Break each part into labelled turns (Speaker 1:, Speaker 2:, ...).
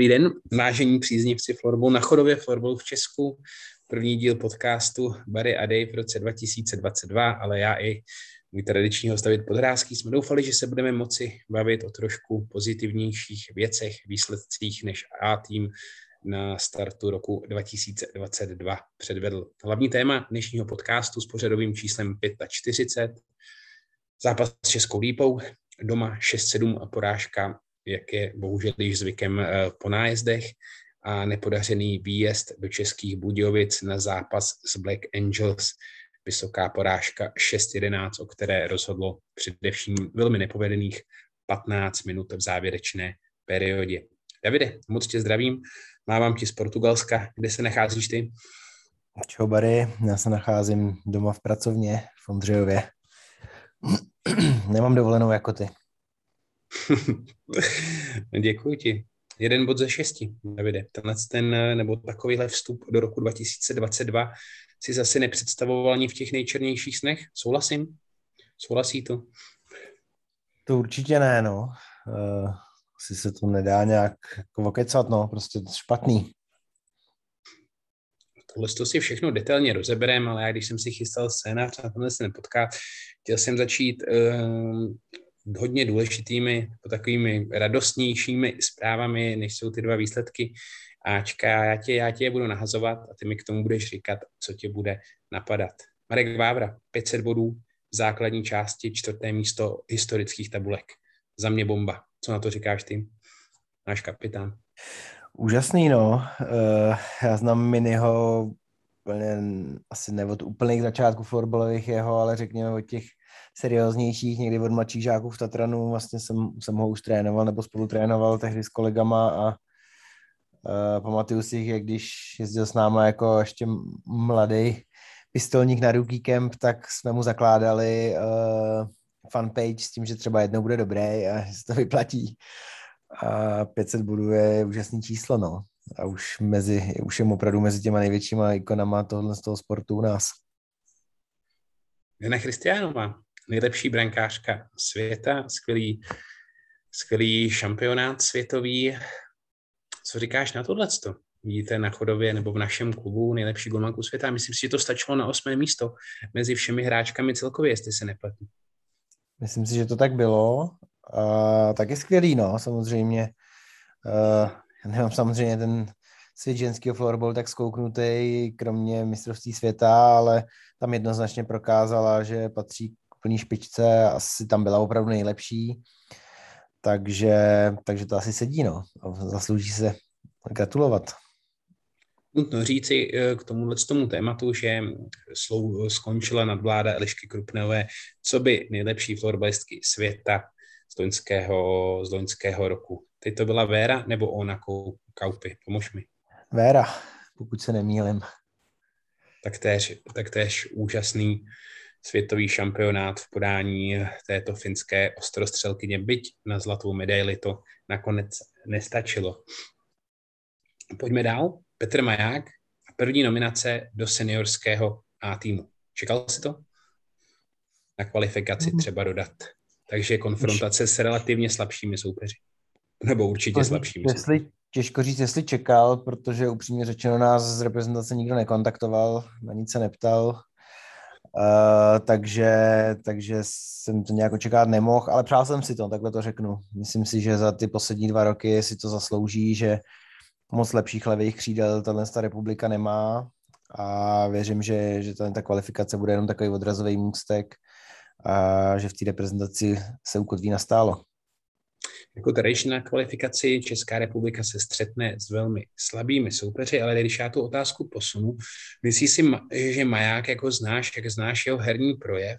Speaker 1: Dobrý den, vážení příznivci florbalu na chodově florbalu v Česku. První díl podcastu Barry a Dave v roce 2022, ale já i můj tradiční host David Podrázký jsme doufali, že se budeme moci bavit o trošku pozitivnějších věcech, výsledcích než A tým na startu roku 2022 předvedl. Hlavní téma dnešního podcastu s pořadovým číslem 45, zápas s Českou lípou, doma 6-7 a porážka jak je bohužel již zvykem eh, po nájezdech, a nepodařený výjezd do Českých Budějovic na zápas s Black Angels. Vysoká porážka 6-11, o které rozhodlo především velmi nepovedených 15 minut v závěrečné periodě. Davide, moc tě zdravím. Mávám ti z Portugalska. Kde se nacházíš ty?
Speaker 2: Čau, Bary. Já se nacházím doma v pracovně v Ondřejově. Nemám dovolenou jako ty.
Speaker 1: Děkuji ti. Jeden bod ze šesti, Davide. Tenhle ten, nebo takovýhle vstup do roku 2022 si zase nepředstavoval ani v těch nejčernějších snech. Souhlasím? Souhlasí to?
Speaker 2: To určitě ne, no. Uh, asi se to nedá nějak jako okecat, no. Prostě špatný.
Speaker 1: Tohle to si všechno detailně rozebereme, ale já když jsem si chystal scénář na tenhle se nepotká, chtěl jsem začít uh, hodně důležitými, takovými radostnějšími zprávami, než jsou ty dva výsledky Ačka. Já tě, já tě je budu nahazovat a ty mi k tomu budeš říkat, co tě bude napadat. Marek Vávra, 500 bodů v základní části, čtvrté místo historických tabulek. Za mě bomba. Co na to říkáš ty, náš kapitán?
Speaker 2: Úžasný, no. Uh, já znám Miniho úplně, asi ne od úplných začátků florbalových jeho, ale řekněme od těch serióznějších, někdy od mladších žáků v Tatranu, vlastně jsem, jsem ho už trénoval nebo spolu trénoval tehdy s kolegama a uh, pamatuju si, jak když jezdil s náma jako ještě mladý pistolník na Rookie Camp, tak jsme mu zakládali uh, fanpage s tím, že třeba jednou bude dobrý a že se to vyplatí. A 500 bodů je úžasný číslo, no. A už, mezi, už je opravdu mezi těma největšíma ikonama tohle z toho sportu u nás.
Speaker 1: Jana Christianová, nejlepší brankářka světa, skvělý, skvělý šampionát světový. Co říkáš na tohle? Vidíte na chodově nebo v našem klubu nejlepší golmanku světa. Myslím si, že to stačilo na osmé místo mezi všemi hráčkami celkově, jestli se nepletu.
Speaker 2: Myslím si, že to tak bylo. Uh, tak je skvělý, no, samozřejmě. Uh, nemám samozřejmě ten svět ženského florbal tak skouknutý, kromě mistrovství světa, ale tam jednoznačně prokázala, že patří plný špičce, asi tam byla opravdu nejlepší, takže, takže to asi sedí, no. Zaslouží se gratulovat.
Speaker 1: Nutno říci eh, k tomuhle tomu tématu, že slou, skončila nadvláda Elišky Krupnové, co by nejlepší florbalistky světa z loňského, z loňského roku. Teď to byla Véra nebo ona Kaupy? Pomož mi.
Speaker 2: Véra, pokud se nemýlim.
Speaker 1: Tak též, tak též úžasný světový šampionát v podání této finské ostrostřelkyně, byť na zlatou medaili to nakonec nestačilo. Pojďme dál. Petr Maják, první nominace do seniorského A týmu. Čekal jsi to? Na kvalifikaci mhm. třeba dodat. Takže konfrontace s relativně slabšími soupeři. Nebo určitě slabšími.
Speaker 2: Jestli, těžko říct, jestli čekal, protože upřímně řečeno nás z reprezentace nikdo nekontaktoval, na nic se neptal, Uh, takže, takže jsem to nějak očekávat nemohl, ale přál jsem si to, takhle to řeknu. Myslím si, že za ty poslední dva roky si to zaslouží, že moc lepších levých křídel tahle republika nemá a věřím, že, že ta kvalifikace bude jenom takový odrazový můstek a že v té reprezentaci se ukotví nastálo.
Speaker 1: Jako tradiční kvalifikaci Česká republika se střetne s velmi slabými soupeři, ale když já tu otázku posunu, myslíš si, že Maják, jako znáš, jak znáš jeho herní projev,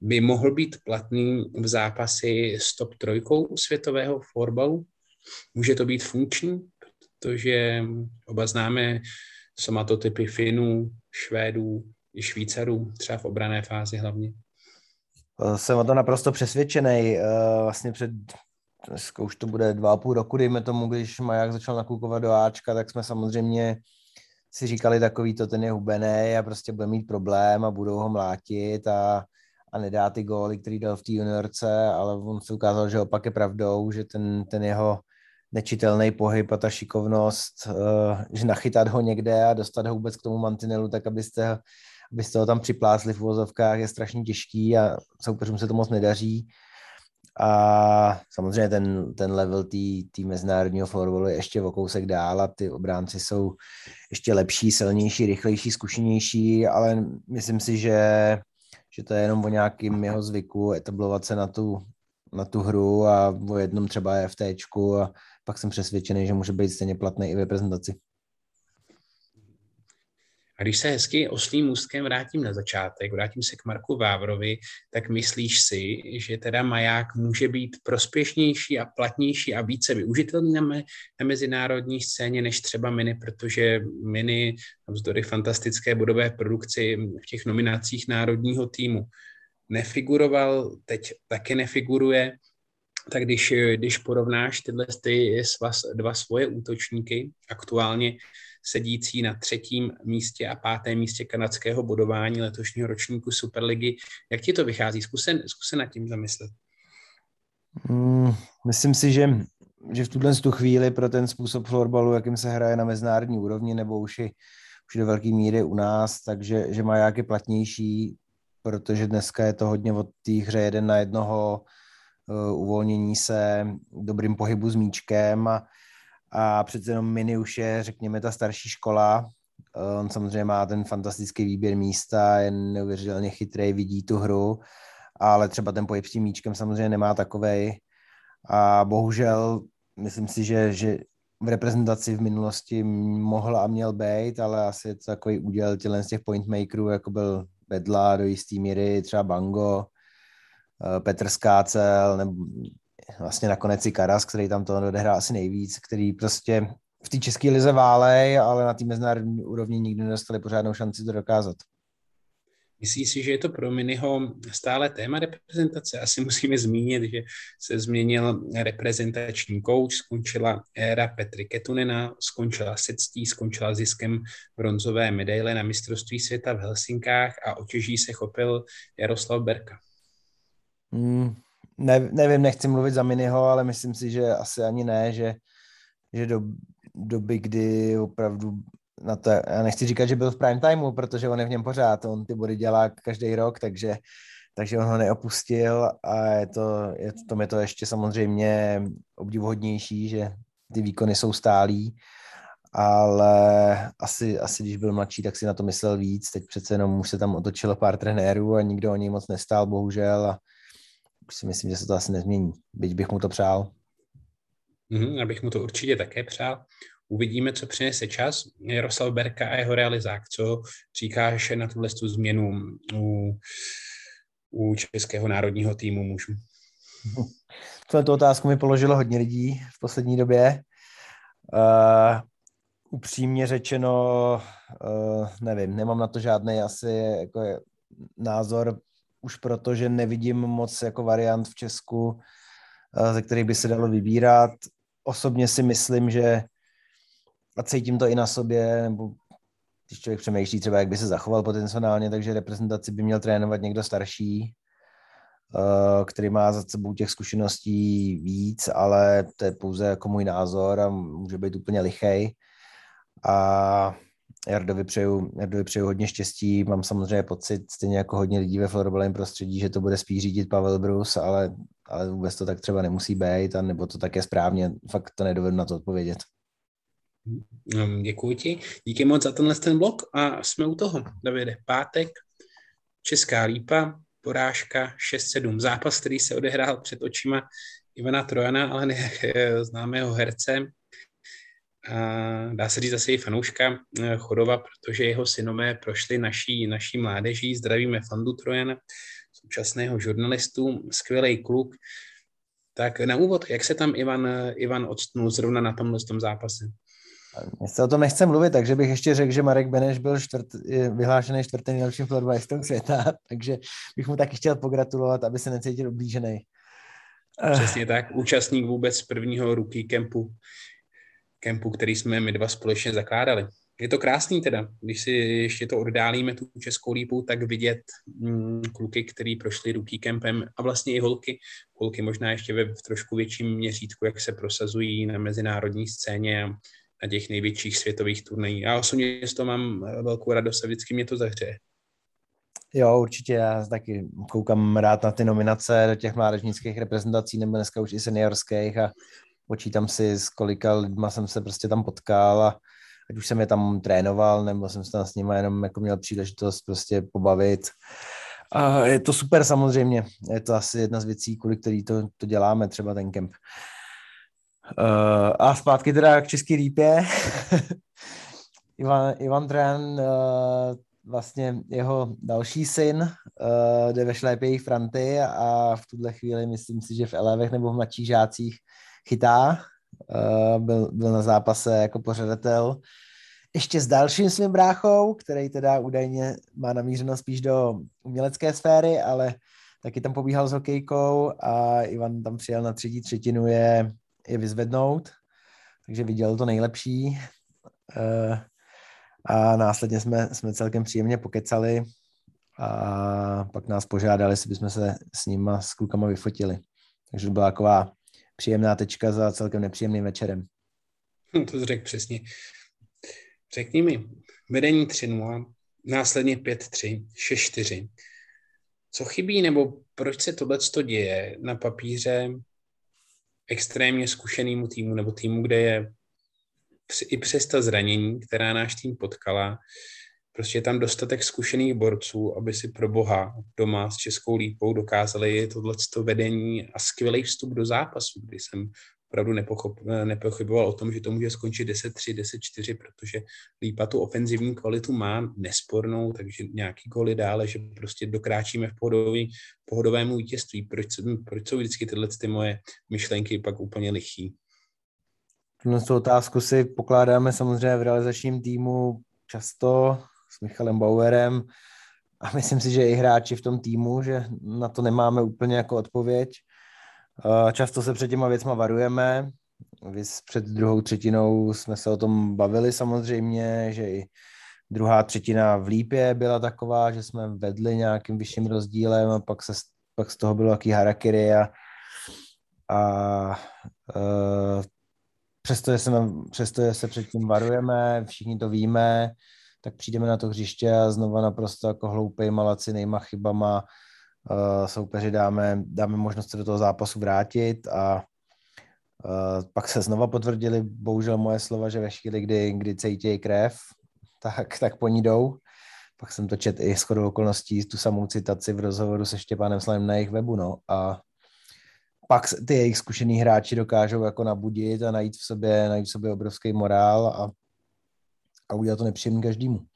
Speaker 1: by mohl být platný v zápasy s top trojkou světového florbalu? Může to být funkční? Protože oba známe somatotypy Finů, Švédů i Švýcarů, třeba v obrané fázi hlavně.
Speaker 2: Jsem o to naprosto přesvědčený. Eh, vlastně před dneska už to bude dva a půl roku, dejme tomu, když Maják začal nakukovat do Ačka, tak jsme samozřejmě si říkali takový to, ten je hubený a prostě bude mít problém a budou ho mlátit a, a nedá ty góly, který dal v té juniorce, ale on se ukázal, že opak je pravdou, že ten, ten jeho nečitelný pohyb a ta šikovnost, uh, že nachytat ho někde a dostat ho vůbec k tomu mantinelu, tak abyste, abyste ho tam připlásli v uvozovkách, je strašně těžký a soupeřům se to moc nedaří. A samozřejmě ten, ten level té mezinárodního florbalu je ještě o kousek dál a ty obránci jsou ještě lepší, silnější, rychlejší, zkušenější, ale myslím si, že, že to je jenom o nějakým jeho zvyku etablovat se na tu, na tu hru a o jednom třeba FTčku a pak jsem přesvědčený, že může být stejně platný i v reprezentaci.
Speaker 1: A když se hezky oslým ústkem vrátím na začátek, vrátím se k Marku Vávrovi, tak myslíš si, že teda maják může být prospěšnější a platnější a více využitelný na, me, na mezinárodní scéně než třeba Mini, protože Mini vzdory fantastické budové produkci v těch nominacích národního týmu nefiguroval, teď taky nefiguruje, tak když, když porovnáš tyhle ty dva svoje útočníky, aktuálně sedící na třetím místě a pátém místě kanadského bodování letošního ročníku Superligy, jak ti to vychází? Zkusen, zkusen nad tím zamyslet.
Speaker 2: Hmm, myslím si, že, že v tuhle tu chvíli pro ten způsob florbalu, jakým se hraje na mezinárodní úrovni, nebo už, i, už do velké míry u nás, takže že má jaký platnější, protože dneska je to hodně od té hře jeden na jednoho, uh, uvolnění se, dobrým pohybu s míčkem a, a přece jenom Mini už je, řekněme, ta starší škola. On samozřejmě má ten fantastický výběr místa, je neuvěřitelně chytrý, vidí tu hru, ale třeba ten pohyb s tím míčkem samozřejmě nemá takovej. A bohužel myslím si, že, že v reprezentaci v minulosti mohl a měl být, ale asi je to takový úděl tělen z těch pointmakerů, jako byl Bedla do jistý míry, třeba Bango, eh, Petr Skácel, nebo vlastně nakonec i Karas, který tam to odehrál asi nejvíc, který prostě v té české lize válej, ale na té mezinárodní úrovni nikdy nedostali pořádnou šanci to dokázat.
Speaker 1: Myslíš si, že je to pro Miniho stále téma reprezentace? Asi musíme zmínit, že se změnil reprezentační kouč, skončila éra Petry Ketunena, skončila sectí, skončila ziskem bronzové medaile na mistrovství světa v Helsinkách a otěží se chopil Jaroslav Berka.
Speaker 2: Hmm, ne, nevím, nechci mluvit za Miniho, ale myslím si, že asi ani ne, že, že do doby, kdy opravdu na to, já nechci říkat, že byl v prime timeu, protože on je v něm pořád, on ty body dělá každý rok, takže, takže on ho neopustil a je to, je, tom je to ještě samozřejmě obdivuhodnější, že ty výkony jsou stálí, ale asi, asi když byl mladší, tak si na to myslel víc, teď přece jenom už se tam otočilo pár trenérů a nikdo o něj moc nestál, bohužel, a si myslím, že se to asi nezmění, byť bych mu to přál.
Speaker 1: Mm, abych mu to určitě také přál. Uvidíme, co přinese čas. Jaroslav Berka a jeho realizák. Co říkáš na tuhle tu změnu u, u Českého národního týmu mužů?
Speaker 2: Tuhle otázku mi položilo hodně lidí v poslední době. Uh, upřímně řečeno, uh, nevím, nemám na to žádný asi jako názor, už proto, že nevidím moc jako variant v Česku, uh, ze kterých by se dalo vybírat. Osobně si myslím, že a cítím to i na sobě, nebo když člověk přemýšlí třeba, jak by se zachoval potenciálně, takže reprezentaci by měl trénovat někdo starší, eh, který má za sebou těch zkušeností víc, ale to je pouze jako můj názor a může být úplně lichej. A Jardovi přeju, Jardovi přeju hodně štěstí. Mám samozřejmě pocit, stejně jako hodně lidí ve florbalovém prostředí, že to bude spíš řídit Pavel Brus, ale, ale vůbec to tak třeba nemusí být, a nebo to tak je správně. Fakt to nedovedu na to odpovědět.
Speaker 1: Hm, děkuji ti. Díky moc za tenhle ten blok a jsme u toho. Davide, pátek, Česká lípa, porážka 6-7. Zápas, který se odehrál před očima Ivana Trojana, ale ne známého herce. A dá se říct zase i fanouška eh, Chodova, protože jeho synové prošli naší, naší mládeží. Zdravíme Fandu Trojana, současného žurnalistu, skvělý kluk. Tak na úvod, jak se tam Ivan, Ivan odstnul zrovna na tomhle tom zápase?
Speaker 2: Mně se o tom nechce mluvit, takže bych ještě řekl, že Marek Beneš byl čtvrt, vyhlášený čtvrtým nejlepším florbalistou světa, takže bych mu taky chtěl pogratulovat, aby se necítil oblížený.
Speaker 1: Přesně tak, účastník vůbec prvního rookie kempu, kempu, který jsme my dva společně zakládali. je to krásný teda, když si ještě to oddálíme tu českou lípu, tak vidět mm, kluky, který prošli ruky kempem a vlastně i holky, holky možná ještě ve v trošku větším měřítku, jak se prosazují na mezinárodní scéně a na těch největších světových turnajích. Já osobně z toho mám velkou radost a vždycky mě to zahřeje.
Speaker 2: Jo, určitě, já taky koukám rád na ty nominace do těch mládežnických reprezentací nebo dneska už i seniorských a počítám si, s kolika lidma jsem se prostě tam potkal a ať už jsem je tam trénoval, nebo jsem se tam s nimi jenom jako měl příležitost prostě pobavit. A je to super samozřejmě, je to asi jedna z věcí, kvůli který to, to děláme, třeba ten kemp. Uh, a zpátky teda k Český lípě. Ivan, Ivan Tran, uh, vlastně jeho další syn, uh, jde ve šlépějích Franty a v tuhle chvíli myslím si, že v elevech nebo v mladších žácích chytá. Uh, byl, byl na zápase jako pořadatel. Ještě s dalším svým bráchou, který teda údajně má namířeno spíš do umělecké sféry, ale taky tam pobíhal s hokejkou a Ivan tam přijel na třetí třetinu je, je vyzvednout, takže viděl to nejlepší. Uh, a následně jsme, jsme celkem příjemně pokecali a pak nás požádali, jestli bychom se s nima, s klukama vyfotili. Takže to byla taková příjemná tečka za celkem nepříjemným večerem.
Speaker 1: To řekl přesně. Řekni mi, vedení 3-0, následně 5-3, 6-4. Co chybí, nebo proč se tohle děje na papíře extrémně zkušenému týmu, nebo týmu, kde je i přes ta zranění, která náš tým potkala, prostě je tam dostatek zkušených borců, aby si pro boha doma s Českou lípou dokázali tohle vedení a skvělý vstup do zápasu, kdy jsem opravdu nepochyboval o tom, že to může skončit 10-3, 10-4, protože Lípa tu ofenzivní kvalitu má nespornou, takže nějaký goly dále, že prostě dokráčíme v pohodový, pohodovému vítězství. Proč, proč jsou vždycky tyhle ty moje myšlenky pak úplně lichý?
Speaker 2: Tuto otázku si pokládáme samozřejmě v realizačním týmu často Michalem Bauerem a myslím si, že i hráči v tom týmu, že na to nemáme úplně jako odpověď. Často se před těma věcma varujeme. Vys před druhou třetinou jsme se o tom bavili samozřejmě, že i druhá třetina v Lípě byla taková, že jsme vedli nějakým vyšším rozdílem a pak, se, pak z toho bylo jaký harakiri a, a uh, přestože, se, přestože se předtím varujeme, všichni to víme, tak přijdeme na to hřiště a znova naprosto jako hloupejma, lacinejma chybama uh, soupeři dáme, dáme možnost se do toho zápasu vrátit a uh, pak se znova potvrdili bohužel moje slova, že ve chvíli, kdy, kdy cítějí krev, tak, tak po ní jdou. Pak jsem to čet i shodou okolností, tu samou citaci v rozhovoru se Štěpánem Slavem na jejich webu, no. A pak ty jejich zkušený hráči dokážou jako nabudit a najít v sobě, najít v sobě obrovský morál a, a udělat to nepříjemný každému.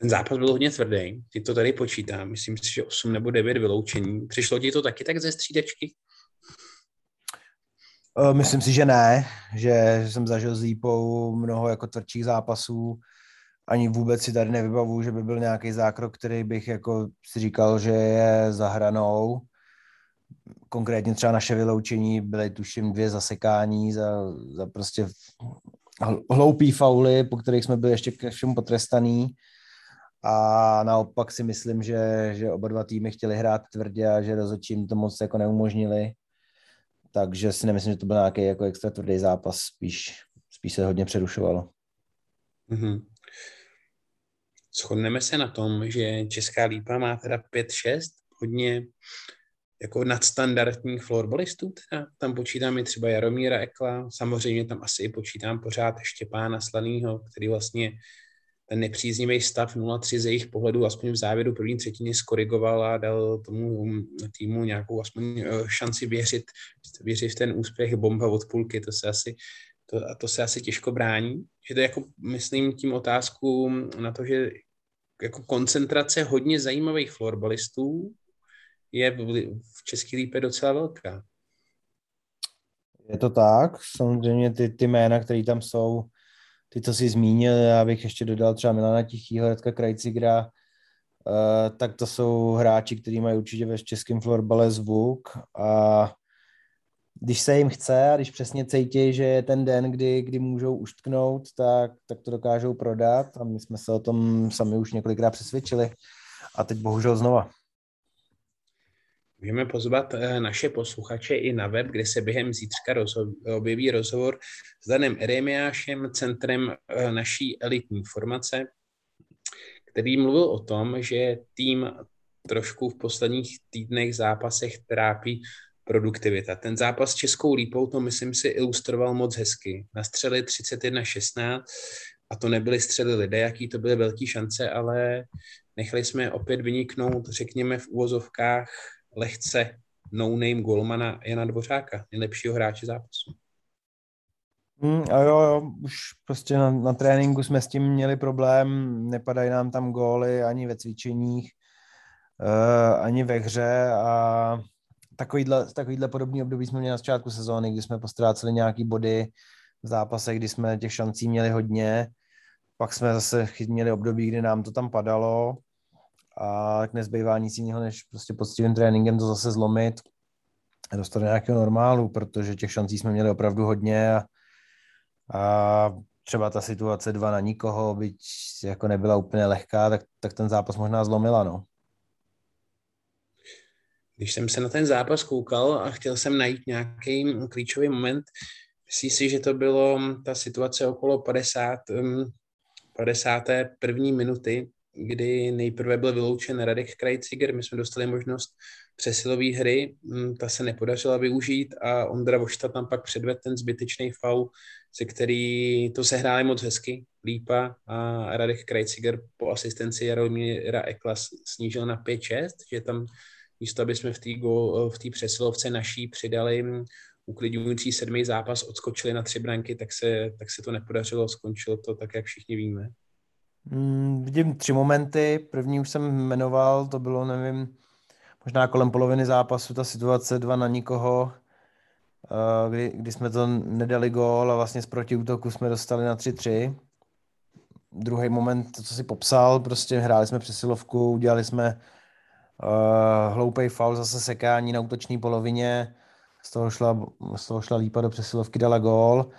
Speaker 1: Ten zápas byl hodně tvrdý, ty to tady počítám, myslím si, že 8 nebo 9 vyloučení. Přišlo ti to taky tak ze střídečky?
Speaker 2: E, myslím si, že ne, že jsem zažil s Lípou mnoho jako tvrdších zápasů. Ani vůbec si tady nevybavu, že by byl nějaký zákrok, který bych jako si říkal, že je za hranou. Konkrétně třeba naše vyloučení byly tuším dvě zasekání za, za prostě hloupý fauly, po kterých jsme byli ještě ke všemu potrestaný a naopak si myslím, že, že oba dva týmy chtěli hrát tvrdě a že rozhodčím to moc jako neumožnili. Takže si nemyslím, že to byl nějaký jako extra tvrdý zápas, spíš, spíš se hodně přerušovalo. Mm-hmm.
Speaker 1: Shodneme se na tom, že Česká lípa má teda 5-6, hodně jako nadstandardních florbalistů. Teda. Tam počítám i třeba Jaromíra Ekla, samozřejmě tam asi i počítám pořád Štěpána Slanýho, který vlastně ten nepříznivý stav 0-3 z jejich pohledu aspoň v závěru první třetiny skorigoval a dal tomu týmu nějakou aspoň eh, šanci věřit, věřit v ten úspěch bomba od půlky, to se asi to, to se asi těžko brání. Že to jako, myslím tím otázku na to, že jako koncentrace hodně zajímavých florbalistů je v České lípe docela velká.
Speaker 2: Je to tak, samozřejmě ty, ty jména, které tam jsou, ty, co jsi zmínil, já bych ještě dodal třeba Milana Tichýho, Radka Krajcigra, uh, tak to jsou hráči, kteří mají určitě ve českém florbale zvuk a když se jim chce a když přesně cítí, že je ten den, kdy, kdy můžou uštknout, tak, tak to dokážou prodat a my jsme se o tom sami už několikrát přesvědčili a teď bohužel znova.
Speaker 1: Můžeme pozvat eh, naše posluchače i na web, kde se během zítřka rozho- objeví rozhovor s Danem Eremiášem, centrem eh, naší elitní formace, který mluvil o tom, že tým trošku v posledních týdnech zápasech trápí produktivita. Ten zápas s Českou lípou to myslím si ilustroval moc hezky. Na střely 31-16 a to nebyly střely lidé, jaký to byly velké šance, ale nechali jsme opět vyniknout, řekněme v úvozovkách, lehce no-name golmana Jana Dvořáka, nejlepšího hráče zápasu.
Speaker 2: Mm, a jo, jo, už prostě na, na tréninku jsme s tím měli problém, nepadají nám tam góly ani ve cvičeních, uh, ani ve hře a takovýhle, takovýhle podobný období jsme měli na začátku sezóny, kdy jsme postráceli nějaký body v zápasech, kdy jsme těch šancí měli hodně, pak jsme zase měli období, kdy nám to tam padalo a nezbývá nic jiného, než prostě poctivým tréninkem to zase zlomit a dostat do nějakého normálu, protože těch šancí jsme měli opravdu hodně a, a třeba ta situace dva na nikoho, byť jako nebyla úplně lehká, tak, tak ten zápas možná zlomila, no.
Speaker 1: Když jsem se na ten zápas koukal a chtěl jsem najít nějaký klíčový moment, myslíš si, že to bylo ta situace okolo 50, 51. minuty, kdy nejprve byl vyloučen Radek Krajciger, my jsme dostali možnost přesilové hry, mm, ta se nepodařila využít a Ondra Vošta tam pak předvedl ten zbytečný faul, se který to sehráli moc hezky, Lípa a Radek Krajciger po asistenci Jaromíra Ekla snížil na 5-6, že tam místo, aby jsme v té v té přesilovce naší přidali mm, uklidňující sedmý zápas, odskočili na tři branky, tak se, tak se to nepodařilo, skončilo to tak, jak všichni víme.
Speaker 2: Mm, vidím tři momenty. První už jsem jmenoval, to bylo, nevím, možná kolem poloviny zápasu, ta situace dva na nikoho, eh, kdy, kdy jsme to nedali gól a vlastně z protiútoku jsme dostali na 3-3. Druhý moment, to, co si popsal, prostě hráli jsme přesilovku, udělali jsme uh, hloupej faul, zase sekání na útoční polovině, z toho šla, z toho šla lípa do přesilovky, dala gól.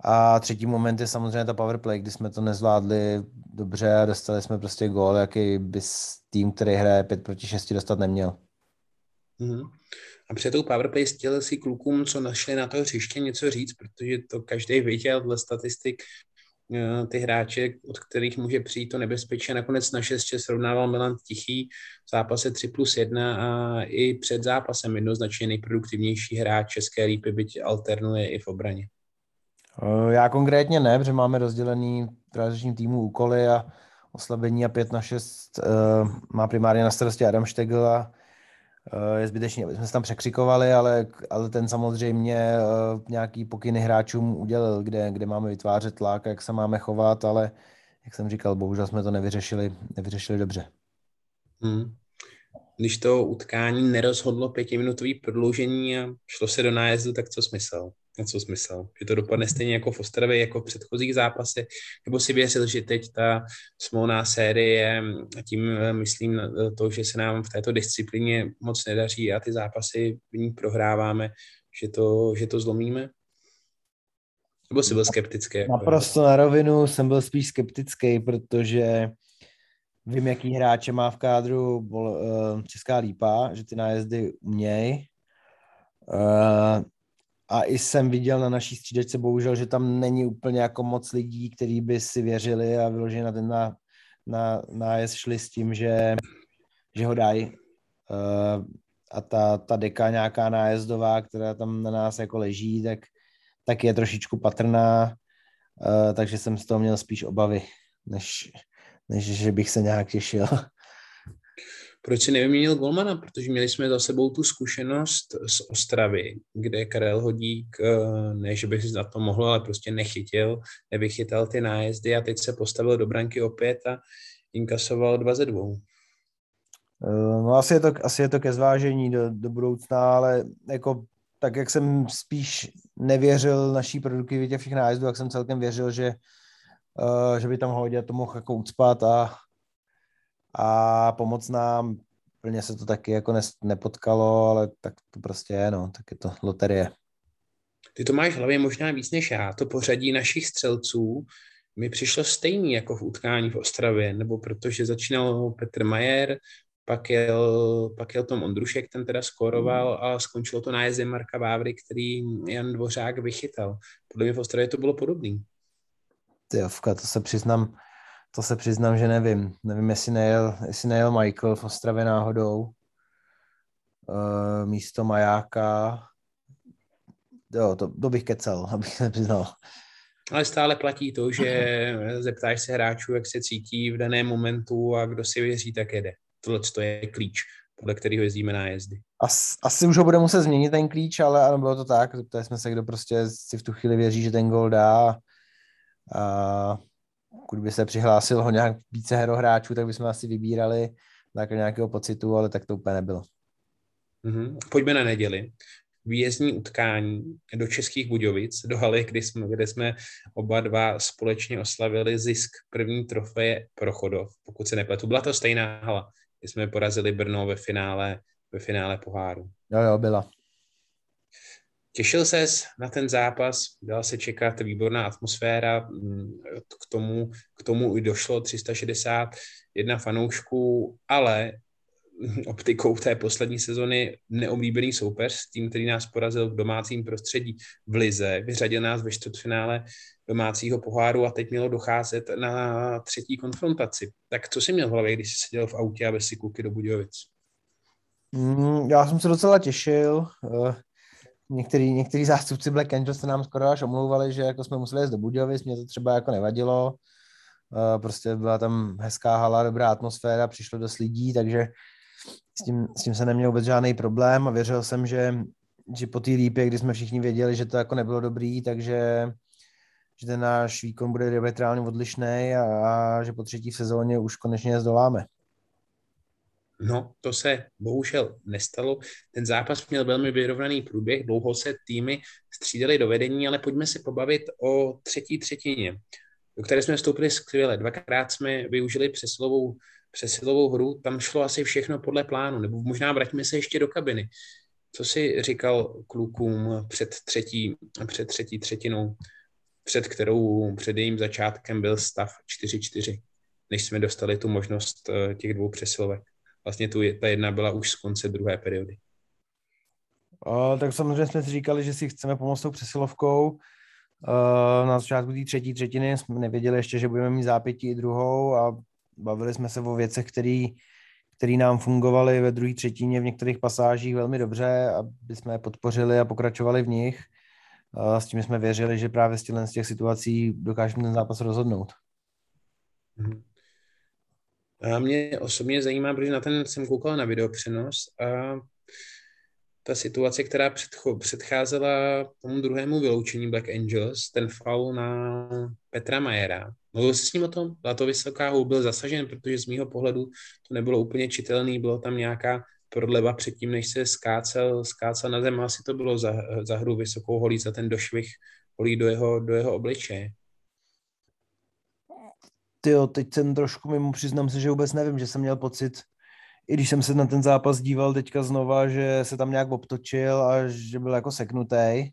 Speaker 2: A třetí moment je samozřejmě ta powerplay, kdy jsme to nezvládli dobře a dostali jsme prostě gól, jaký by tým, který hraje 5 proti 6 dostat neměl.
Speaker 1: Mm-hmm. A před tou powerplay chtěl si klukům, co našli na to hřiště, něco říct, protože to každý viděl dle statistik, eh, ty hráče, od kterých může přijít to nebezpečí. Nakonec na 6 srovnával Milan Tichý v zápase 3 plus 1 a i před zápasem jednoznačně nejproduktivnější hráč České lípy, byť alternuje i v obraně.
Speaker 2: Eh, já konkrétně ne, protože máme rozdělený v realizačním týmu úkoly a oslabení a 5 na 6 uh, eh, má primárně na starosti Adam Štegl a uh, je zbytečně, aby jsme se tam překřikovali, ale, ale ten samozřejmě uh, nějaký pokyny hráčům udělal, kde, kde máme vytvářet tlak, jak se máme chovat, ale jak jsem říkal, bohužel jsme to nevyřešili, nevyřešili dobře.
Speaker 1: Hmm. Když to utkání nerozhodlo pětiminutové prodloužení a šlo se do nájezdu, tak co smysl? Na co smysl. Že to dopadne stejně jako v Ostravě, jako v předchozích zápasech, nebo si věřil, že teď ta smolná série, a tím eh, myslím to, že se nám v této disciplíně moc nedaří a ty zápasy v ní prohráváme, že to, že to zlomíme? Nebo jsi byl skeptický? Jako
Speaker 2: Naprosto na rovinu jsem byl spíš skeptický, protože vím, jaký hráče má v kádru eh, Česká lípa, že ty nájezdy umějí. A i jsem viděl na naší střídačce bohužel, že tam není úplně jako moc lidí, kteří by si věřili a vyloženě na ten na, na, nájezd šli s tím, že, že ho dají. Uh, a ta, ta deka nějaká nájezdová, která tam na nás jako leží, tak, tak je trošičku patrná, uh, takže jsem z toho měl spíš obavy, než, než že bych se nějak těšil.
Speaker 1: Proč si nevyměnil Golmana? Protože měli jsme za sebou tu zkušenost z Ostravy, kde Karel Hodík, eh, ne, že by si na to mohl, ale prostě nechytil, nevychytal ty nájezdy a teď se postavil do branky opět a inkasoval dva ze dvou.
Speaker 2: Eh, no asi je to, asi je to ke zvážení do, do budoucna, ale jako tak, jak jsem spíš nevěřil naší produktivitě všech nájezdů, jak jsem celkem věřil, že, uh, že by tam hodně to mohl jako ucpat a a pomoc nám. Plně se to taky jako nepotkalo, ale tak to prostě je, no, tak je to loterie.
Speaker 1: Ty to máš v hlavě možná víc než já. To pořadí našich střelců mi přišlo stejný jako v utkání v Ostravě, nebo protože začínal Petr Majer, pak jel, pak jel Tom Ondrušek, ten teda skoroval a skončilo to nájezdem Marka Vávry, který Jan Dvořák vychytal. Podle mě v Ostravě to bylo podobný.
Speaker 2: Ty Jovka, to se přiznám, to se přiznám, že nevím. Nevím, jestli nejel, jestli nejel Michael v Ostravě náhodou. Uh, místo Majáka. Jo, to, to bych kecal, abych se přiznal.
Speaker 1: Ale stále platí to, že zeptáš se hráčů, jak se cítí v daném momentu a kdo si věří, tak jede. Tohle to je klíč, podle kterého jezdíme na jezdy.
Speaker 2: As, asi už ho bude muset změnit ten klíč, ale ano, bylo to tak. Zeptali jsme se, kdo prostě si v tu chvíli věří, že ten gol dá. A pokud by se přihlásil ho nějak více hrohráčů, tak bychom asi vybírali tak nějakého pocitu, ale tak to úplně nebylo.
Speaker 1: Mm-hmm. Pojďme na neděli. Výjezdní utkání do Českých Budějovic, do haly, kde jsme, kde jsme oba dva společně oslavili zisk první trofeje Prochodov, pokud se nepletu. Byla to stejná hala, kdy jsme porazili Brno ve finále, ve finále poháru.
Speaker 2: Jo, jo, byla.
Speaker 1: Těšil ses na ten zápas, dala se čekat výborná atmosféra, mm, k tomu, k tomu i došlo 361 fanoušků, ale optikou té poslední sezony neoblíbený soupeř, tým, který nás porazil v domácím prostředí v Lize, vyřadil nás ve čtvrtfinále domácího poháru a teď mělo docházet na třetí konfrontaci. Tak co jsi měl v hlavě, když jsi seděl v autě a bez si kluky do Budějovic?
Speaker 2: Mm, já jsem se docela těšil. Eh, některý, některý zástupci Black Angels se nám skoro až omlouvali, že jako jsme museli jít do Budějovic, mě to třeba jako nevadilo. Uh, prostě byla tam hezká hala, dobrá atmosféra, přišlo dost lidí, takže s tím, s tím se neměl vůbec žádný problém a věřil jsem, že, že po té lípě, kdy jsme všichni věděli, že to jako nebylo dobrý, takže že ten náš výkon bude diametrálně odlišný a, a že po třetí v sezóně už konečně zdoláme.
Speaker 1: No, to se bohužel nestalo. Ten zápas měl velmi vyrovnaný průběh, dlouho se týmy střídali do vedení, ale pojďme se pobavit o třetí třetině, do které jsme vstoupili skvěle. Dvakrát jsme využili přesilovou, přesilovou hru, tam šlo asi všechno podle plánu, nebo možná vraťme se ještě do kabiny. Co si říkal klukům před třetí, před třetí třetinou, před kterou před jejím začátkem byl stav 4-4, než jsme dostali tu možnost eh, těch dvou přesilovek? Vlastně tu, ta jedna byla už z konce druhé periody.
Speaker 2: Uh, tak samozřejmě jsme si říkali, že si chceme pomoct tou přesilovkou. Uh, na začátku té třetí třetiny jsme nevěděli ještě, že budeme mít zápětí i druhou a bavili jsme se o věcech, které který nám fungovaly ve druhé třetině v některých pasážích velmi dobře, aby jsme je podpořili a pokračovali v nich. Uh, s tím jsme věřili, že právě z těch situací dokážeme ten zápas rozhodnout. Mm-hmm.
Speaker 1: A mě osobně zajímá, protože na ten jsem koukal na videopřenos a ta situace, která předcho, předcházela tomu druhému vyloučení Black Angels, ten foul na Petra Majera. Mluvil jsi s ním o tom? Byla to vysoká hůl, byl zasažen, protože z mýho pohledu to nebylo úplně čitelný, bylo tam nějaká prodleva předtím, než se skácel, skácel na zem, asi to bylo za, za hru vysokou holí, za ten došvih holí do jeho, do jeho obličeje
Speaker 2: ty teď jsem trošku mimo, přiznám se, že vůbec nevím, že jsem měl pocit, i když jsem se na ten zápas díval teďka znova, že se tam nějak obtočil a že byl jako seknutý,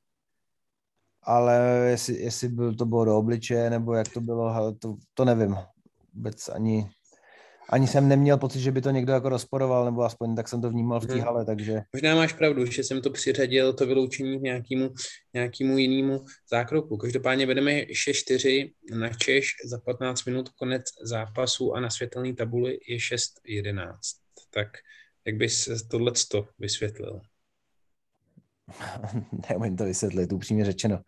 Speaker 2: ale jestli, jestli byl, to bylo do obličeje, nebo jak to bylo, to, to nevím. Vůbec ani, ani jsem neměl pocit, že by to někdo jako rozporoval, nebo aspoň tak jsem to vnímal v té hmm. hale, takže...
Speaker 1: Možná máš pravdu, že jsem to přiřadil, to vyloučení k nějakému, nějakému jinému zákroku. Každopádně vedeme 6-4 na Češ za 15 minut konec zápasu a na světelné tabuli je 6-11. Tak jak bys tohle vysvětlil?
Speaker 2: Neumím to vysvětlit, upřímně řečeno.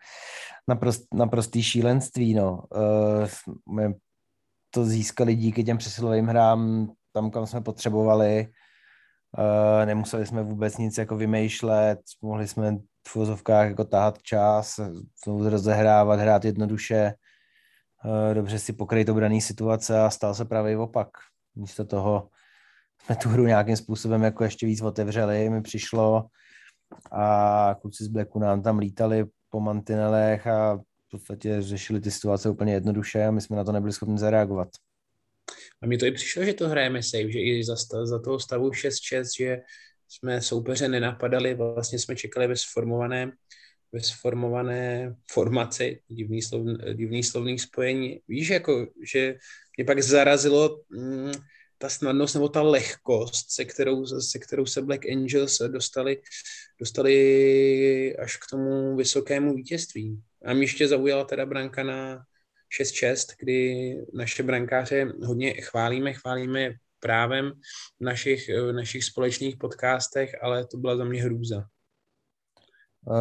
Speaker 2: Naprost, naprostý šílenství, no. Uh, to získali díky těm přesilovým hrám tam, kam jsme potřebovali. Uh, nemuseli jsme vůbec nic jako vymýšlet, mohli jsme v vozovkách jako tahat čas, znovu rozehrávat, hrát jednoduše, uh, dobře si pokryt obraný situace a stal se právě opak. Místo toho jsme tu hru nějakým způsobem jako ještě víc otevřeli, mi přišlo a kluci z Blacku nám tam lítali po mantinelech a podstatě řešili ty situace úplně jednoduše a my jsme na to nebyli schopni zareagovat.
Speaker 1: A mi to i přišlo, že to hrajeme safe, že i za, za toho stavu 6-6, že jsme soupeře nenapadali, vlastně jsme čekali ve sformovaném, ve sformované formaci, divný, slov, divný slovný spojení. Víš, jako, že mě pak zarazilo mm, ta snadnost nebo ta lehkost, se kterou, se kterou se Black Angels dostali, dostali až k tomu vysokému vítězství. A mě ještě zaujala teda branka na 6-6, kdy naše brankáře hodně chválíme, chválíme právem v našich, v našich společných podcastech, ale to byla za mě hrůza.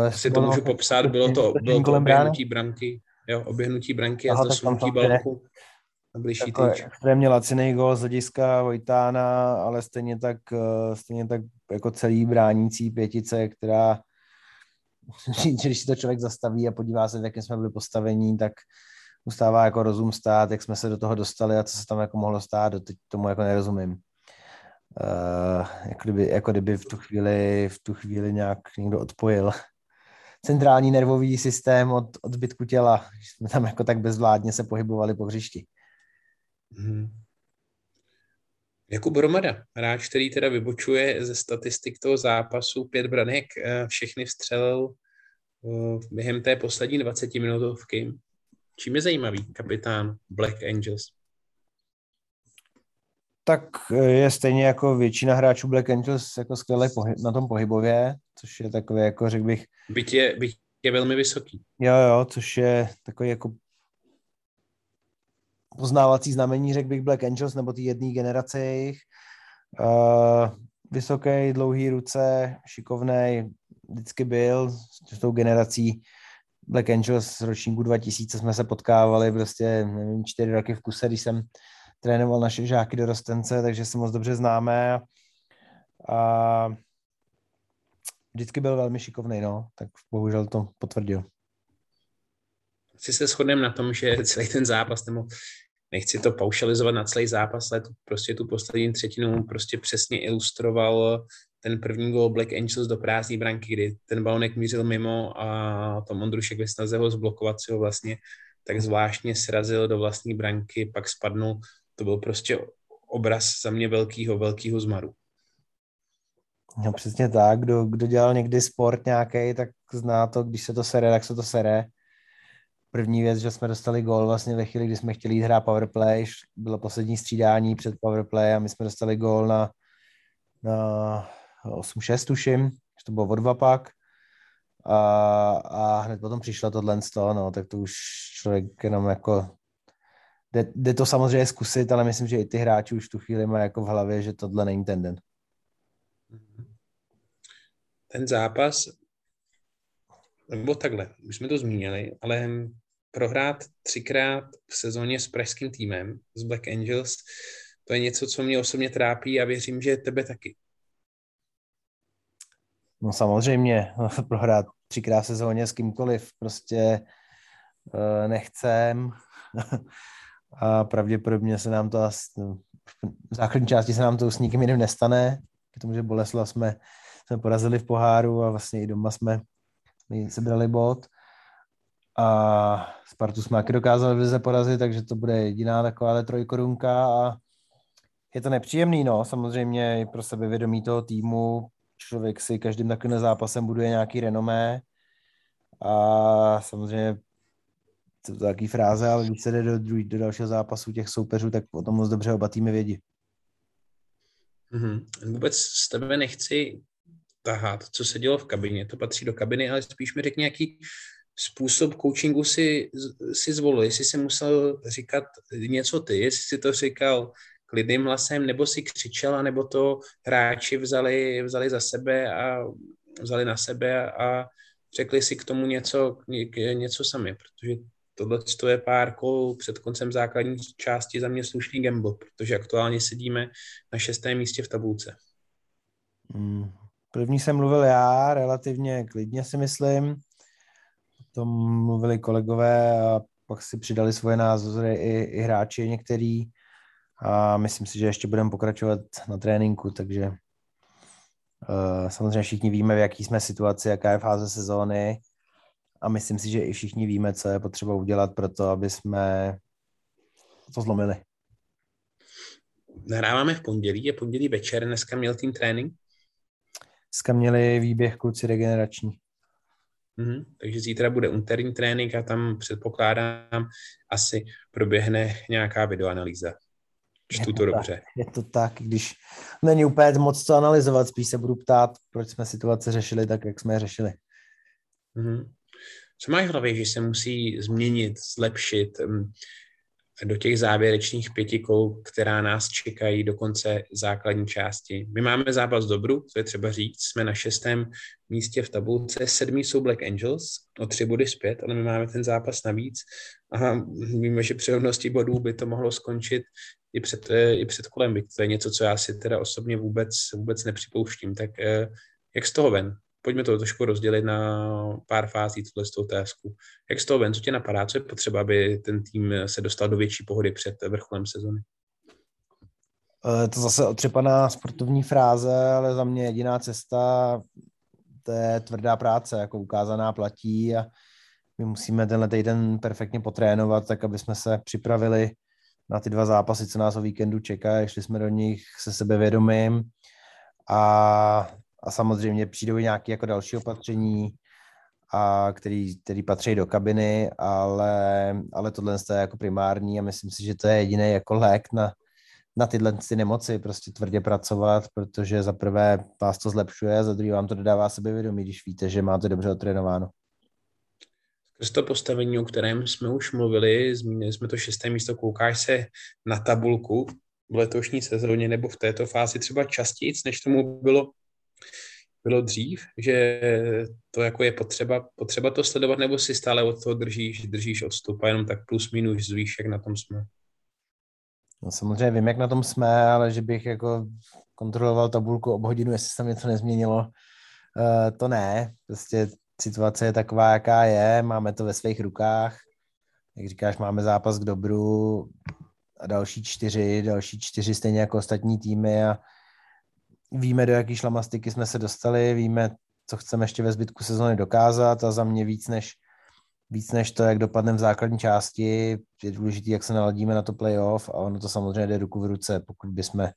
Speaker 1: Asi to můžu popsat, bylo to, bylo to oběhnutí branky, jo, oběhnutí branky a zasunutí balku na blížší
Speaker 2: jako tyč. Extrémně laciný gol z hlediska Vojtána, ale stejně tak, eh, stejně tak jako celý bránící pětice, která když si to člověk zastaví a podívá se, v jakém jsme byli postavení, tak ustává jako rozum stát, jak jsme se do toho dostali a co se tam jako mohlo stát, teď tomu jako nerozumím. Uh, jako, kdyby, jako kdyby v tu chvíli, v tu chvíli nějak někdo odpojil centrální nervový systém od, od zbytku těla. Jsme tam jako tak bezvládně se pohybovali po hřišti. Hmm.
Speaker 1: Jakub Romada, hráč, který teda vybočuje ze statistik toho zápasu, pět branek, eh, všechny vstřelil eh, během té poslední 20 minutovky. Čím je zajímavý kapitán Black Angels?
Speaker 2: Tak eh, je stejně jako většina hráčů Black Angels jako skvěle na tom pohybově, což je takové jako řekl bych...
Speaker 1: Byť je, byť je velmi vysoký.
Speaker 2: Jo, jo, což je takový jako poznávací znamení, řekl bych Black Angels, nebo ty jedné generace jejich. Uh, vysoký, dlouhý ruce, šikovný, vždycky byl s tou generací Black Angels z ročníku 2000 jsme se potkávali prostě, nevím, čtyři roky v kuse, když jsem trénoval naše žáky do rostence, takže se moc dobře známe a vždycky byl velmi šikovný, no, tak bohužel to potvrdil.
Speaker 1: Asi se shodneme na tom, že celý ten zápas, nebo nechci to paušalizovat na celý zápas, ale tu, prostě tu poslední třetinu prostě přesně ilustroval ten první gol Black Angels do prázdné branky, kdy ten balonek mířil mimo a Tom Ondrušek ve snaze ho zblokovat si ho vlastně tak zvláštně srazil do vlastní branky, pak spadnul. To byl prostě obraz za mě velkýho, velkýho zmaru.
Speaker 2: No přesně tak, kdo, kdo dělal někdy sport nějaký, tak zná to, když se to sere, tak se to sere. První věc, že jsme dostali gol vlastně ve chvíli, kdy jsme chtěli jít hrát powerplay, bylo poslední střídání před powerplay a my jsme dostali gol na, na 8-6 tuším, že to bylo o dva pak. A, a hned potom přišlo tohle z toho, no, tak to už člověk jenom jako jde, jde, to samozřejmě zkusit, ale myslím, že i ty hráči už tu chvíli mají jako v hlavě, že tohle není ten den.
Speaker 1: Ten zápas, nebo takhle, už jsme to zmínili, ale prohrát třikrát v sezóně s pražským týmem, s Black Angels, to je něco, co mě osobně trápí a věřím, že tebe taky.
Speaker 2: No samozřejmě, prohrát třikrát v sezóně s kýmkoliv prostě uh, nechcem. A pravděpodobně se nám to v základní části se nám to s nikým jiným nestane, k tomu, že Boleslav jsme, jsme porazili v poháru a vlastně i doma jsme sebrali bod a Spartu jsme taky dokázali v porazit, takže to bude jediná taková trojkorunka a je to nepříjemný, no, samozřejmě pro sebevědomí toho týmu, člověk si každým takovým zápasem buduje nějaký renomé a samozřejmě to taky fráze, ale když se jde do, druhý, do dalšího zápasu těch soupeřů, tak o tom moc dobře oba týmy vědí.
Speaker 1: Mm-hmm. Vůbec z tebe nechci tahat, co se dělo v kabině, to patří do kabiny, ale spíš mi řekni, jaký způsob coachingu si, si zvolil, jestli si musel říkat něco ty, jestli si to říkal klidným hlasem, nebo si křičela, nebo to hráči vzali, vzali za sebe a vzali na sebe a řekli si k tomu něco, něco sami, protože tohle je pár kol před koncem základní části za mě slušný gamble, protože aktuálně sedíme na šestém místě v tabulce.
Speaker 2: Hmm. První jsem mluvil já, relativně klidně si myslím. Potom mluvili kolegové a pak si přidali svoje názory i, i hráči některý a myslím si, že ještě budeme pokračovat na tréninku, takže uh, samozřejmě všichni víme, v jaký jsme situaci, jaká je fáze sezóny a myslím si, že i všichni víme, co je potřeba udělat pro to, aby jsme to zlomili.
Speaker 1: Nahráváme v pondělí, je pondělí večer, dneska měl tým trénink?
Speaker 2: Dneska měli výběh kluci regenerační.
Speaker 1: Mm-hmm. Takže zítra bude úterní trénink a tam předpokládám asi proběhne nějaká videoanalýza. Čtu
Speaker 2: je
Speaker 1: to, to
Speaker 2: dobře. Tak, je to tak, když není úplně moc co analyzovat, spíš se budu ptát, proč jsme situace řešili tak, jak jsme je řešili.
Speaker 1: Mm-hmm. Co máš v hlavě, že se musí změnit, zlepšit? Do těch závěrečných pěti kol, která nás čekají do konce základní části. My máme zápas dobru, to je třeba říct, jsme na šestém místě v tabulce, sedmý jsou Black Angels, o tři body zpět, ale my máme ten zápas navíc a víme, že při rovnosti bodů by to mohlo skončit i před, eh, i před kolem, to je něco, co já si teda osobně vůbec, vůbec nepřipouštím. Tak eh, jak z toho ven? Pojďme to trošku rozdělit na pár fází, tuhle otázku. Jak z toho ven, co tě napadá, co je potřeba, aby ten tým se dostal do větší pohody před vrcholem sezony?
Speaker 2: Eh, to zase otřepaná sportovní fráze, ale za mě jediná cesta, to je tvrdá práce, jako ukázaná platí a my musíme tenhle týden perfektně potrénovat, tak aby jsme se připravili na ty dva zápasy, co nás o víkendu čeká, šli jsme do nich se sebevědomím a a samozřejmě přijdou i nějaké jako další opatření, a který, který patří do kabiny, ale, ale tohle je jako primární a myslím si, že to je jediný jako lék na, na tyhle ty nemoci, prostě tvrdě pracovat, protože za prvé vás to zlepšuje, za druhé vám to dodává sebevědomí, když víte, že máte dobře otrénováno.
Speaker 1: Skrz to postavení, o kterém jsme už mluvili, zmínili jsme to šesté místo, koukáš se na tabulku v letošní sezóně nebo v této fázi třeba častěji, než tomu bylo bylo dřív, že to jako je potřeba, potřeba to sledovat, nebo si stále od toho držíš, držíš odstup a jenom tak plus minus zvíš, jak na tom jsme?
Speaker 2: No samozřejmě vím, jak na tom jsme, ale že bych jako kontroloval tabulku ob hodinu, jestli se tam něco nezměnilo, uh, to ne. Prostě situace je taková, jaká je, máme to ve svých rukách. Jak říkáš, máme zápas k dobru a další čtyři, další čtyři stejně jako ostatní týmy a víme, do jaký šlamastiky jsme se dostali, víme, co chceme ještě ve zbytku sezóny dokázat a za mě víc než, víc než to, jak dopadneme v základní části, je důležité, jak se naladíme na to playoff a ono to samozřejmě jde ruku v ruce, pokud bychom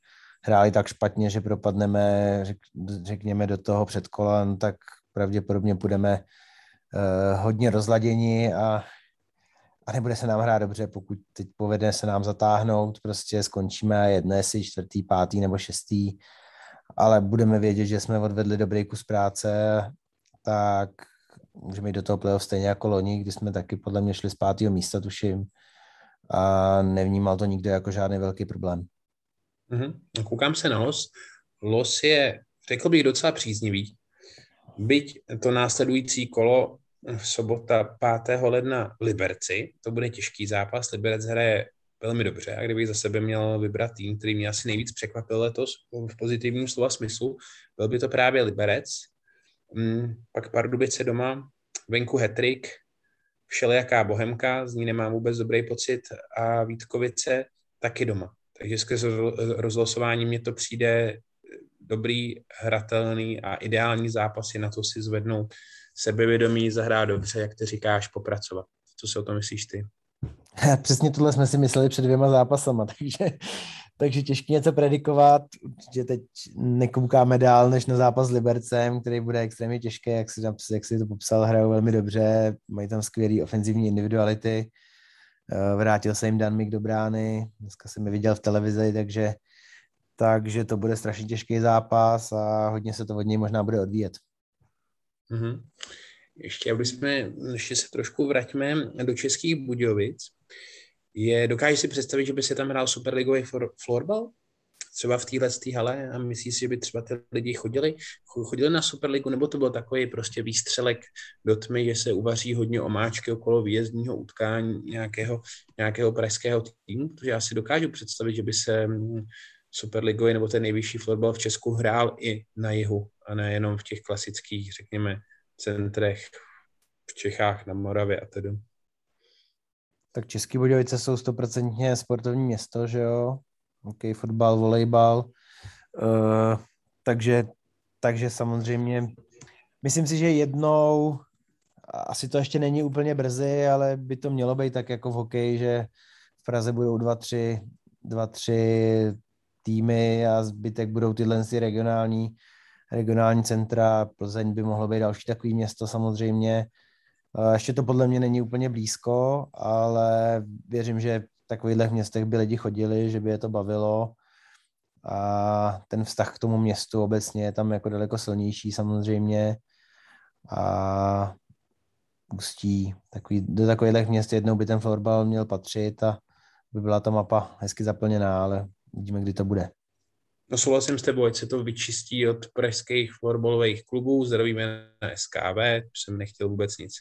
Speaker 2: hráli tak špatně, že propadneme, řek, řekněme, do toho předkola, no tak pravděpodobně budeme uh, hodně rozladěni a, a nebude se nám hrát dobře, pokud teď povede se nám zatáhnout, prostě skončíme jedné si čtvrtý, pátý nebo šestý, ale budeme vědět, že jsme odvedli dobrý kus práce, tak můžeme jít do toho playoff stejně jako loni, kdy jsme taky podle mě šli z pátého místa, tuším, a nevnímal to nikdo jako žádný velký problém.
Speaker 1: Mm-hmm. Koukám se na los. Los je, řekl bych, docela příznivý. Byť to následující kolo v sobota 5. ledna Liberci, to bude těžký zápas. Liberec hraje velmi dobře. A kdybych za sebe měl vybrat tým, který mě asi nejvíc překvapil letos v pozitivním slova smyslu, byl by to právě Liberec. Mm, pak Pardubice doma, venku Hetrik, všelijaká Bohemka, z ní nemám vůbec dobrý pocit a Vítkovice taky doma. Takže skrz rozlosování mě to přijde dobrý, hratelný a ideální zápasy na to si zvednout sebevědomí, zahrát dobře, jak ty říkáš, popracovat. Co si o tom myslíš ty?
Speaker 2: Přesně tohle jsme si mysleli před dvěma zápasama, takže, takže těžké něco predikovat. Určitě teď nekoukáme dál než na zápas s Libercem, který bude extrémně těžký, jak si, jak si to popsal, hrajou velmi dobře, mají tam skvělé ofenzivní individuality. Eh, vrátil se jim Dan Mik do brány, dneska jsem je viděl v televizi, takže, takže to bude strašně těžký zápas a hodně se to od něj možná bude odvíjet.
Speaker 1: Mm-hmm. Ještě, aby jsme, ještě se trošku vrátíme do Českých Budějovic, je, dokážeš si představit, že by se tam hrál superligový florbal? Třeba v téhle hale a myslíš si, že by třeba ty lidi chodili, chodili na Superligu, nebo to byl takový prostě výstřelek do tmy, že se uvaří hodně omáčky okolo výjezdního utkání nějakého, nějakého pražského týmu, protože já si dokážu představit, že by se mm, Superligový nebo ten nejvyšší florbal v Česku hrál i na jihu a ne jenom v těch klasických, řekněme, centrech v Čechách, na Moravě a tedy.
Speaker 2: Tak Český Budějovice jsou stoprocentně sportovní město, že jo? OK, fotbal, volejbal. Uh, takže, takže samozřejmě myslím si, že jednou, asi to ještě není úplně brzy, ale by to mělo být tak jako v hokeji, že v Praze budou dva, tři, dva, tři týmy a zbytek budou tyhle regionální regionální centra. Plzeň by mohlo být další takový město samozřejmě. Ještě to podle mě není úplně blízko, ale věřím, že v takových městech by lidi chodili, že by je to bavilo a ten vztah k tomu městu obecně je tam jako daleko silnější samozřejmě a Ústí, takový, do takových měst jednou by ten florbal měl patřit a by byla ta mapa hezky zaplněná, ale uvidíme, kdy to bude.
Speaker 1: No souhlasím s tebou, ať se to vyčistí od pražských florbalových klubů, zdravíme na SKV, jsem nechtěl vůbec nic,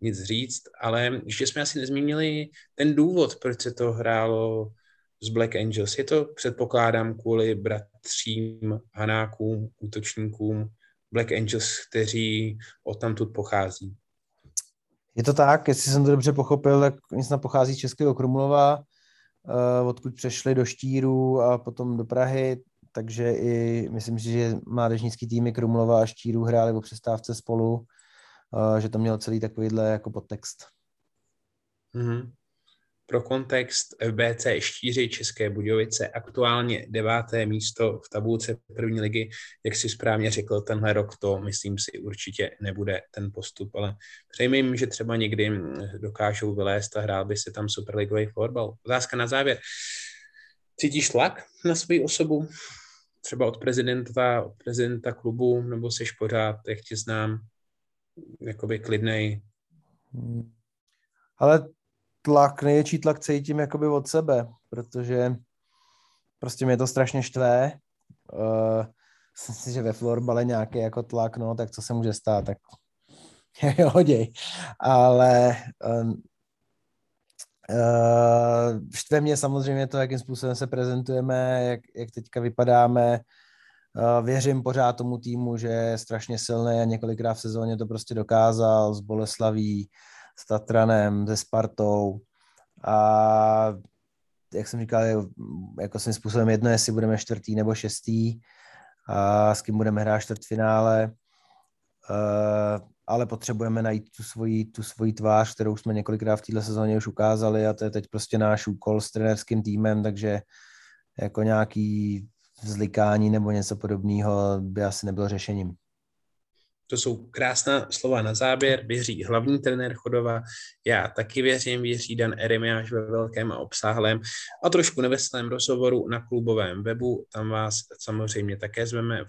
Speaker 1: nic říct, ale ještě jsme asi nezmínili ten důvod, proč se to hrálo z Black Angels. Je to, předpokládám, kvůli bratřím, hanákům, útočníkům Black Angels, kteří odtamtud pochází.
Speaker 2: Je to tak, jestli jsem to dobře pochopil, tak snad pochází z Českého Krumlova, eh, odkud přešli do Štíru a potom do Prahy, takže i myslím si, že mládežnický týmy Krumlova a Štíru hráli o přestávce spolu, že to mělo celý takovýhle jako podtext.
Speaker 1: Mm-hmm. Pro kontext FBC Štíři České Budějovice aktuálně deváté místo v tabulce první ligy. Jak si správně řekl, tenhle rok to, myslím si, určitě nebude ten postup, ale přejmi že třeba někdy dokážou vylézt a hrál by se tam superligový fotbal. Otázka na závěr. Cítíš tlak na svou osobu? Třeba od prezidenta, od prezidenta klubu, nebo jsi pořád, jak tě znám, jakoby klidnej?
Speaker 2: Ale tlak, největší tlak cítím jakoby od sebe, protože prostě mě to strašně štve. Uh, myslím si, že ve florbale nějaký jako tlak, no, tak co se může stát, tak hoděj. Ale uh, uh, štve mě samozřejmě to, jakým způsobem se prezentujeme, jak, jak teďka vypadáme. Uh, věřím pořád tomu týmu, že je strašně silný a několikrát v sezóně to prostě dokázal s Boleslaví, s Tatranem, se Spartou a jak jsem říkal, jako svým způsobem jedno, jestli budeme čtvrtý nebo šestý a s kým budeme hrát čtvrtfinále, ale potřebujeme najít tu svoji, tu svoji tvář, kterou jsme několikrát v této sezóně už ukázali a to je teď prostě náš úkol s trenerským týmem, takže jako nějaký vzlikání nebo něco podobného by asi nebylo řešením.
Speaker 1: To jsou krásná slova na záběr. Věří hlavní trenér Chodova, já taky věřím, věří Dan Eremiáš ve velkém a obsáhlém a trošku neveselém rozhovoru na klubovém webu. Tam vás samozřejmě také zveme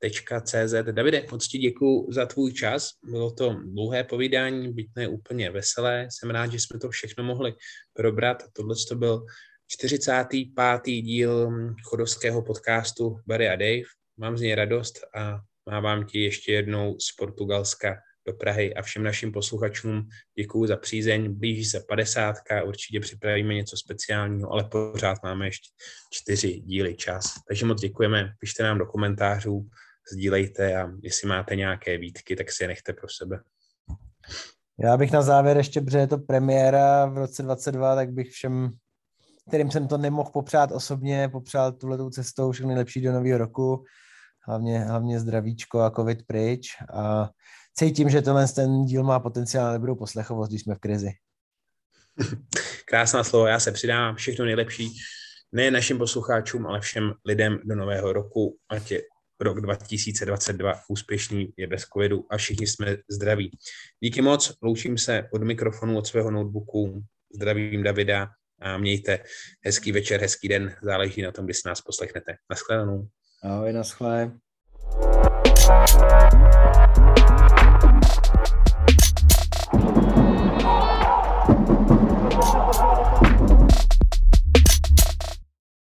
Speaker 1: florbalchodov.cz. Davide, moc ti děkuji za tvůj čas. Bylo to dlouhé povídání, byť ne úplně veselé. Jsem rád, že jsme to všechno mohli probrat. Tohle to byl 45. díl chodovského podcastu Barry a Dave. Mám z něj radost a Mávám ti ještě jednou z Portugalska do Prahy a všem našim posluchačům děkuji za přízeň. Blíží se 50, určitě připravíme něco speciálního, ale pořád máme ještě čtyři díly čas. Takže moc děkujeme, pište nám do komentářů, sdílejte a jestli máte nějaké výtky, tak si je nechte pro sebe.
Speaker 2: Já bych na závěr ještě, protože je to premiéra v roce 22, tak bych všem, kterým jsem to nemohl popřát osobně, popřál tuhletou cestou všechny nejlepší do nového roku hlavně, hlavně zdravíčko a covid pryč a cítím, že tenhle ten díl má potenciál, nebudou poslechovost, když jsme v krizi.
Speaker 1: Krásná slovo, já se přidám, všechno nejlepší, ne našim posluchačům, ale všem lidem do nového roku, ať je rok 2022 úspěšný, je bez covidu a všichni jsme zdraví. Díky moc, loučím se od mikrofonu, od svého notebooku, zdravím Davida a mějte hezký večer, hezký den, záleží na tom, kdy si nás poslechnete. Naschledanou.
Speaker 2: Ahoj, naschle.